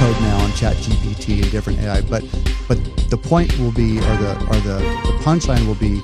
code now on ChatGPT and different AI, but but the point will be, or the or the, the punchline will be,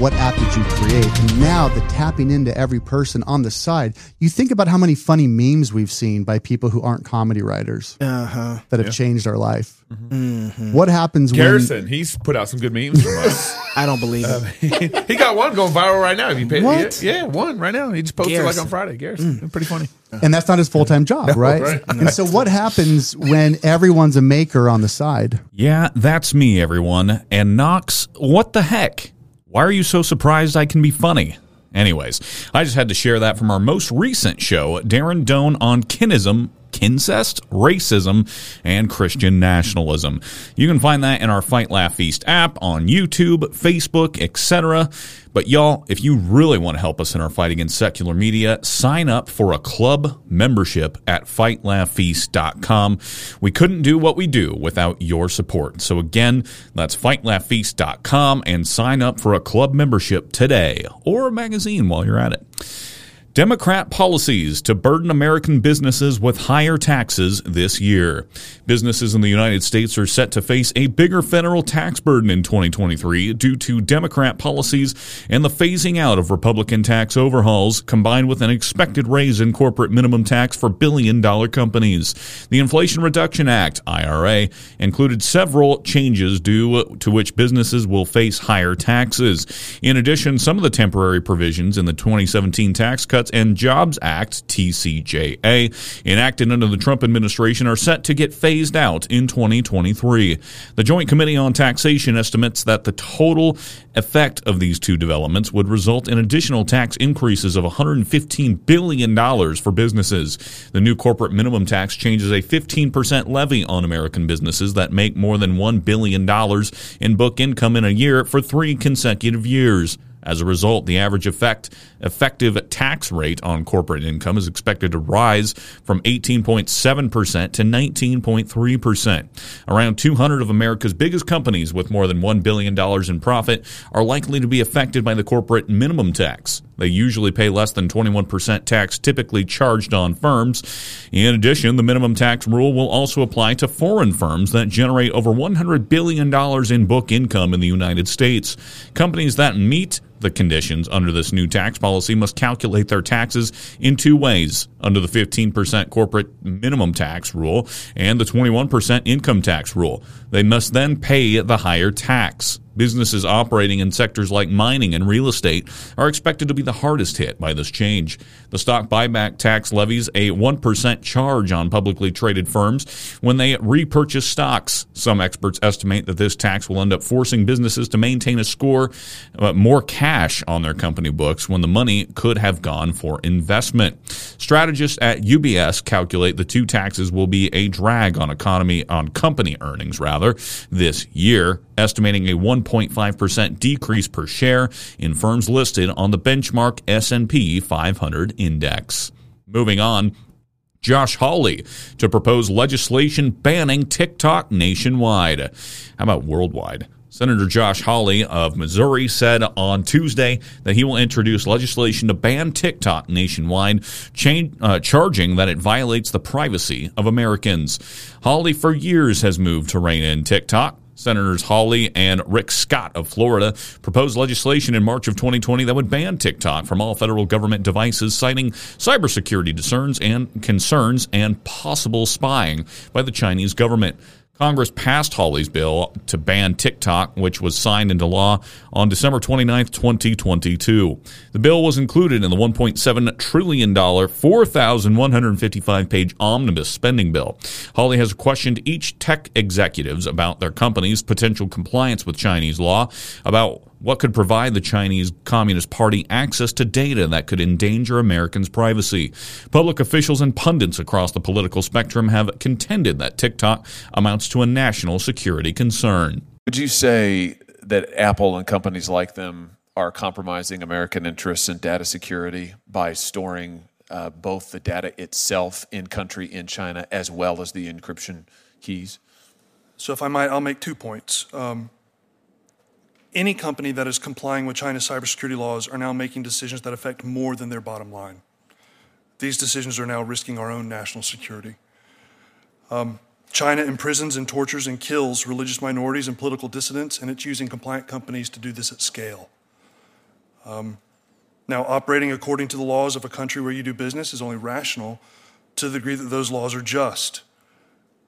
what app did you create? And now the tapping into every person on the side. You think about how many funny memes we've seen by people who aren't comedy writers Uh-huh. that have Yeah. changed our life. Mhm. What happens when Garrison, when he's put out some good memes from us. I don't believe it. he got one going viral right now. If you pay, What? Yeah, yeah, one right now. He just posted like on Friday. Garrison, pretty funny. Uh-huh. and that's not his full time job, right? right. And so what happens when everyone's a maker on the side? Yeah, that's me, everyone. And Knox, what the heck? Why are you so surprised I can be funny? Anyways, I just had to share that from our most recent show, Darren Doane on kinism, kincest, racism, and Christian nationalism. You can find that in our Fight Laugh Feast app on YouTube, Facebook, etc. But y'all, if you really want to help us in our fight against secular media, sign up for a club membership at fightlaughfeast.com. We couldn't do what we do without your support. So again, that's fightlaughfeast.com and sign up for a club membership today or a magazine while you're at it. Democrat policies to burden American businesses with higher taxes this year. Businesses in the United States are set to face a bigger federal tax burden in 2023 due to Democrat policies and the phasing out of Republican tax overhauls combined with an expected raise in corporate minimum tax for billion dollar companies. The Inflation Reduction Act, IRA, included several changes due to which businesses will face higher taxes. In addition, some of the temporary provisions in the 2017 Tax Cuts and Jobs Act, TCJA, enacted under the Trump administration are set to get phased out in 2023. The Joint Committee on Taxation estimates that the total effect of these two developments would result in additional tax increases of $115 billion for businesses. The new corporate minimum tax changes a 15% levy on American businesses that make more than $1 billion in book income in a year for three consecutive years. As a result, the average effect effective tax rate on corporate income is expected to rise from 18.7% to 19.3%. Around 200 of America's biggest companies with more than $1 billion in profit are likely to be affected by the corporate minimum tax. They usually pay less than 21% tax typically charged on firms. In addition, the minimum tax rule will also apply to foreign firms that generate over $100 billion in book income in the United States. Companies that meet the conditions under this new tax policy must calculate their taxes in two ways under the 15% corporate minimum tax rule and the 21% income tax rule. They must then pay the higher tax. Businesses operating in sectors like mining and real estate are expected to be the hardest hit by this change. The stock buyback tax levies a 1% charge on publicly traded firms when they repurchase stocks. Some experts estimate that this tax will end up forcing businesses to maintain a score uh, more cash on their company books when the money could have gone for investment. Strategists at UBS calculate the two taxes will be a drag on economy on company earnings rather this year, estimating a 1.5% decrease per share in firms listed on the benchmark S&P 500 index. Moving on, Josh Hawley to propose legislation banning TikTok nationwide. How about worldwide? Senator Josh Hawley of Missouri said on Tuesday that he will introduce legislation to ban TikTok nationwide, cha- uh, charging that it violates the privacy of Americans. Hawley for years has moved to rein in TikTok. Senators Hawley and Rick Scott of Florida proposed legislation in March of 2020 that would ban TikTok from all federal government devices, citing cybersecurity concerns and concerns and possible spying by the Chinese government. Congress passed Hawley's bill to ban TikTok, which was signed into law on December 29, 2022. The bill was included in the $1.7 trillion, 4,155 page omnibus spending bill. Hawley has questioned each tech executives about their company's potential compliance with Chinese law, about what could provide the Chinese Communist Party access to data that could endanger Americans' privacy. Public officials and pundits across the political spectrum have contended that TikTok amounts to a national security concern. Would you say that Apple and companies like them are compromising American interests in data security by storing uh, both the data itself in country in China as well as the encryption keys? So, if I might, I'll make two points. Um, any company that is complying with China's cybersecurity laws are now making decisions that affect more than their bottom line. These decisions are now risking our own national security. Um, China imprisons and tortures and kills religious minorities and political dissidents, and it's using compliant companies to do this at scale. Um, now, operating according to the laws of a country where you do business is only rational to the degree that those laws are just.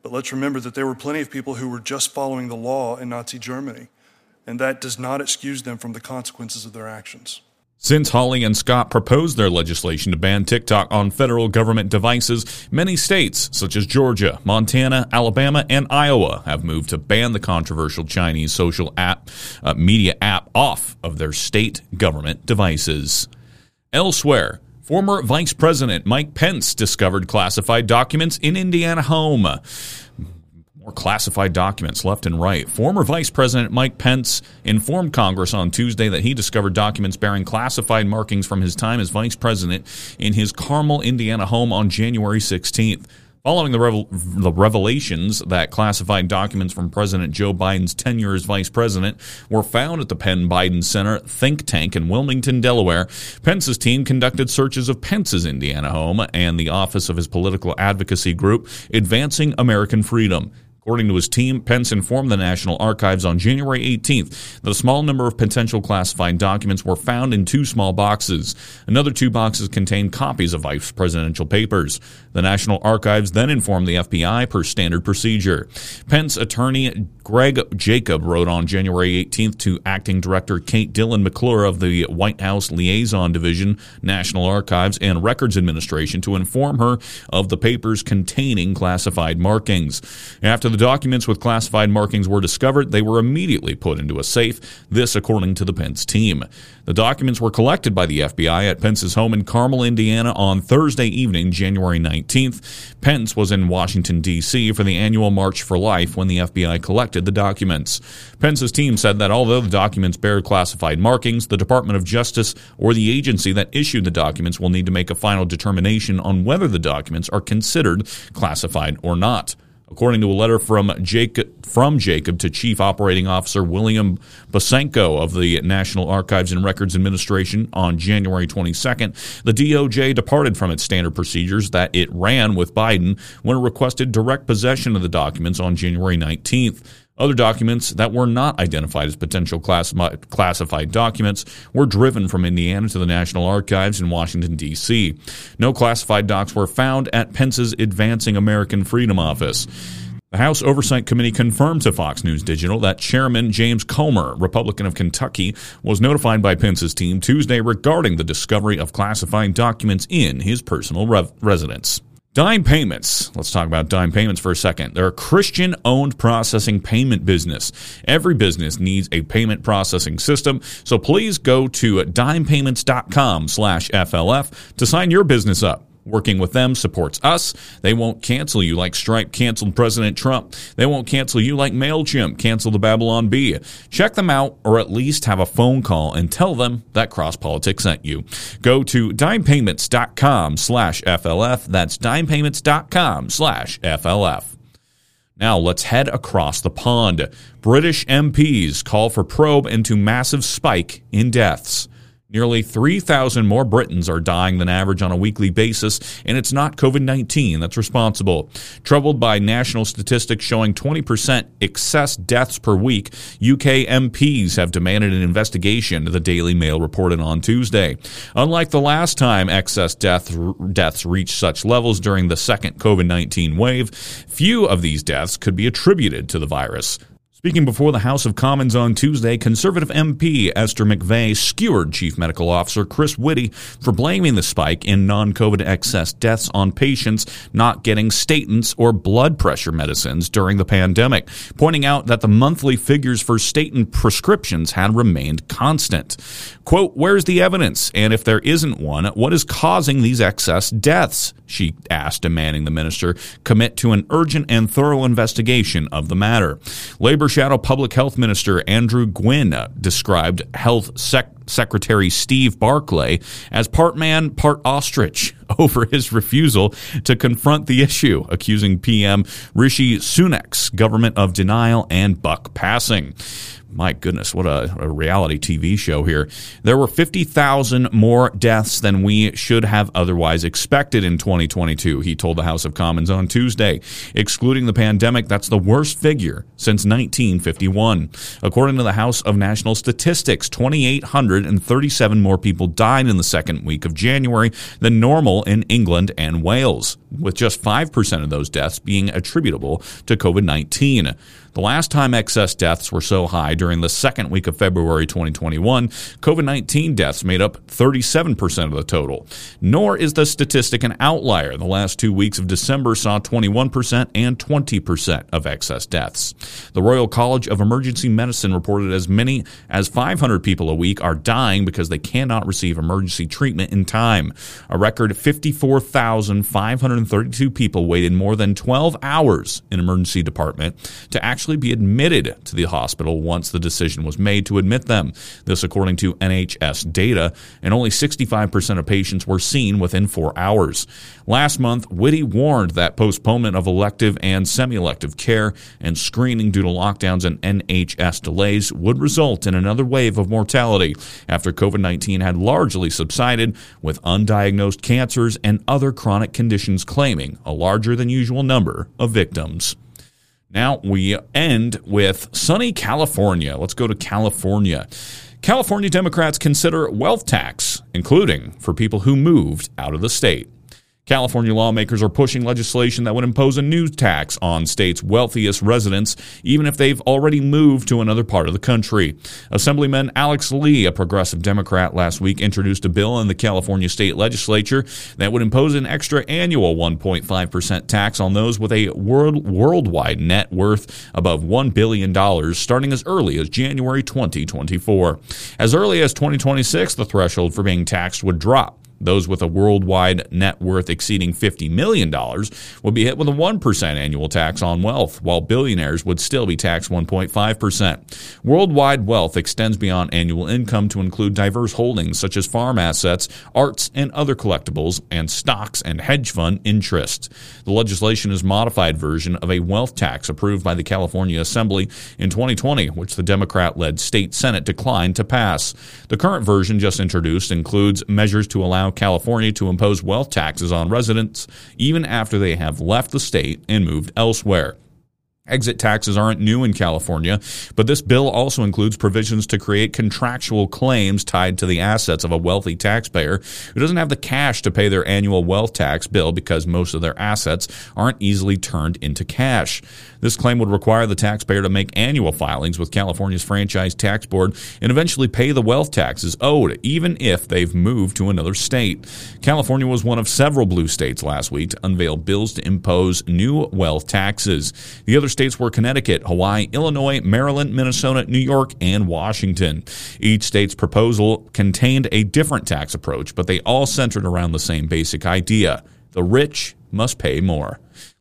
But let's remember that there were plenty of people who were just following the law in Nazi Germany, and that does not excuse them from the consequences of their actions. Since Hawley and Scott proposed their legislation to ban TikTok on federal government devices, many states, such as Georgia, Montana, Alabama, and Iowa, have moved to ban the controversial Chinese social app, uh, media app off of their state government devices. Elsewhere, former Vice President Mike Pence discovered classified documents in Indiana home classified documents left and right. Former Vice President Mike Pence informed Congress on Tuesday that he discovered documents bearing classified markings from his time as Vice President in his Carmel, Indiana home on January 16th. Following the, revel- the, revelations that classified documents from President Joe Biden's tenure as vice president were found at the Penn Biden Center think tank in Wilmington, Delaware, Pence's team conducted searches of Pence's Indiana home and the office of his political advocacy group, Advancing American Freedom. According to his team, Pence informed the National Archives on January 18th that a small number of potential classified documents were found in two small boxes. Another two boxes contained copies of vice presidential papers. The National Archives then informed the FBI per standard procedure. Pence attorney Greg Jacob wrote on January 18th to acting director Kate Dillon McClure of the White House Liaison Division, National Archives, and Records Administration to inform her of the papers containing classified markings. After the documents with classified markings were discovered, they were immediately put into a safe, this according to the Pence team. The documents were collected by the FBI at Pence's home in Carmel, Indiana on Thursday evening, January 19th. Pence was in Washington, D.C. for the annual March for Life when the FBI collected the documents. Pence's team said that although the documents bear classified markings, the Department of Justice or the agency that issued the documents will need to make a final determination on whether the documents are considered classified or not. According to a letter from Jacob, from Jacob to Chief Operating Officer William Bosanko of the National Archives and Records Administration on January 22nd, the DOJ departed from its standard procedures that it ran with Biden when it requested direct possession of the documents on January 19th. Other documents that were not identified as potential classified documents were driven from Indiana to the National Archives in Washington, D.C. No classified docs were found at Pence's Advancing American Freedom office. The House Oversight Committee confirmed to Fox News Digital that Chairman James Comer, Republican of Kentucky, was notified by Pence's team Tuesday regarding the discovery of classified documents in his personal residence. Dime Payments. Let's talk about Dime Payments for a second. They're a Christian owned processing payment business. Every business needs a payment processing system, so please go to dimepayments.com slash FLF to sign your business up. Working with them supports us. They won't cancel you like Stripe canceled President Trump. They won't cancel you like MailChimp canceled the Babylon Bee. Check them out or at least have a phone call and tell them that Cross Politics sent you. Go to dimepayments.com slash FLF. That's dimepayments.com slash FLF. Now let's head across the pond. British MPs call for probe into massive spike in deaths. Nearly 3,000 more Britons are dying than average on a weekly basis, and it's not COVID 19 that's responsible. Troubled by national statistics showing 20% excess deaths per week, UK MPs have demanded an investigation, the Daily Mail reported on Tuesday. Unlike the last time excess death, deaths reached such levels during the second COVID 19 wave, few of these deaths could be attributed to the virus. Speaking before the House of Commons on Tuesday, Conservative MP Esther McVey skewered Chief Medical Officer Chris Whitty for blaming the spike in non COVID excess deaths on patients not getting statins or blood pressure medicines during the pandemic, pointing out that the monthly figures for statin prescriptions had remained constant. Quote, Where's the evidence? And if there isn't one, what is causing these excess deaths? She asked, demanding the minister commit to an urgent and thorough investigation of the matter. Labor Shadow Public Health Minister Andrew Gwynne uh, described health sec- Secretary Steve Barclay as part man, part ostrich over his refusal to confront the issue, accusing PM Rishi Sunak's government of denial and buck passing. My goodness, what a, a reality TV show here. There were 50,000 more deaths than we should have otherwise expected in 2022, he told the House of Commons on Tuesday. Excluding the pandemic, that's the worst figure since 1951. According to the House of National Statistics, 2,837 more people died in the second week of January than normal in England and Wales, with just 5% of those deaths being attributable to COVID 19. The last time excess deaths were so high during the second week of February 2021, COVID 19 deaths made up 37% of the total. Nor is the statistic an outlier. The last two weeks of December saw 21% and 20% of excess deaths. The Royal College of Emergency Medicine reported as many as 500 people a week are dying because they cannot receive emergency treatment in time. A record 54,532 people waited more than 12 hours in emergency department to actually be admitted to the hospital once the decision was made to admit them. This according to NHS data, and only 65% of patients were seen within 4 hours. Last month, Whitty warned that postponement of elective and semi-elective care and screening due to lockdowns and NHS delays would result in another wave of mortality after COVID-19 had largely subsided with undiagnosed cancers and other chronic conditions claiming a larger than usual number of victims. Now we end with sunny California. Let's go to California. California Democrats consider wealth tax, including for people who moved out of the state. California lawmakers are pushing legislation that would impose a new tax on state's wealthiest residents, even if they've already moved to another part of the country. Assemblyman Alex Lee, a progressive Democrat, last week introduced a bill in the California state legislature that would impose an extra annual 1.5% tax on those with a world, worldwide net worth above $1 billion starting as early as January 2024. As early as 2026, the threshold for being taxed would drop. Those with a worldwide net worth exceeding $50 million would be hit with a 1% annual tax on wealth, while billionaires would still be taxed 1.5%. Worldwide wealth extends beyond annual income to include diverse holdings such as farm assets, arts and other collectibles, and stocks and hedge fund interests. The legislation is modified version of a wealth tax approved by the California Assembly in 2020, which the Democrat led state Senate declined to pass. The current version just introduced includes measures to allow California to impose wealth taxes on residents even after they have left the state and moved elsewhere. Exit taxes aren't new in California, but this bill also includes provisions to create contractual claims tied to the assets of a wealthy taxpayer who doesn't have the cash to pay their annual wealth tax bill because most of their assets aren't easily turned into cash. This claim would require the taxpayer to make annual filings with California's franchise tax board and eventually pay the wealth taxes owed, even if they've moved to another state. California was one of several blue states last week to unveil bills to impose new wealth taxes. The other states were Connecticut, Hawaii, Illinois, Maryland, Minnesota, New York, and Washington. Each state's proposal contained a different tax approach, but they all centered around the same basic idea the rich must pay more.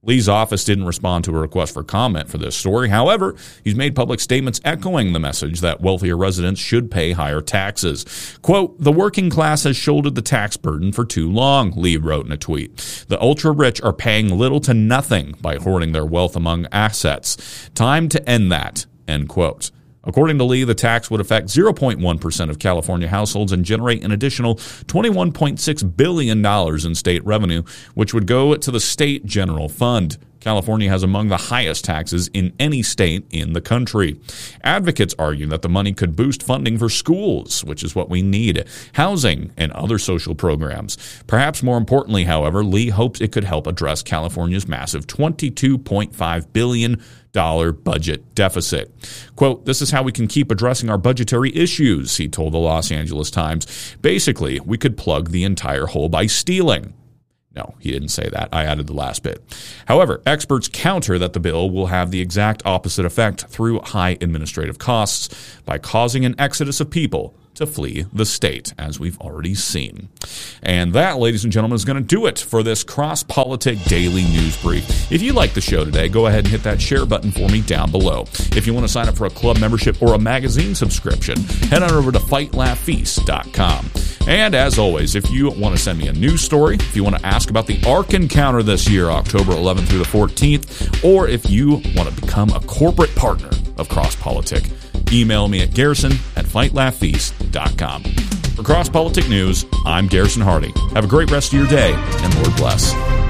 Lee's office didn't respond to a request for comment for this story. However, he's made public statements echoing the message that wealthier residents should pay higher taxes. Quote, the working class has shouldered the tax burden for too long, Lee wrote in a tweet. The ultra rich are paying little to nothing by hoarding their wealth among assets. Time to end that, end quote. According to Lee, the tax would affect 0.1% of California households and generate an additional $21.6 billion in state revenue, which would go to the state general fund. California has among the highest taxes in any state in the country. Advocates argue that the money could boost funding for schools, which is what we need, housing, and other social programs. Perhaps more importantly, however, Lee hopes it could help address California's massive $22.5 billion budget deficit. Quote, This is how we can keep addressing our budgetary issues, he told the Los Angeles Times. Basically, we could plug the entire hole by stealing. No, he didn't say that. I added the last bit. However, experts counter that the bill will have the exact opposite effect through high administrative costs by causing an exodus of people to flee the state, as we've already seen. And that, ladies and gentlemen, is going to do it for this Cross Politic Daily News Brief. If you like the show today, go ahead and hit that share button for me down below. If you want to sign up for a club membership or a magazine subscription, head on over to fightlaughfeast.com. And as always, if you want to send me a news story, if you want to ask about the Ark Encounter this year, October 11th through the 14th, or if you want to become a corporate partner of Cross Politic, email me at garrison at fightlaughfeast.com. For Cross Politic News, I'm Garrison Hardy. Have a great rest of your day, and Lord bless.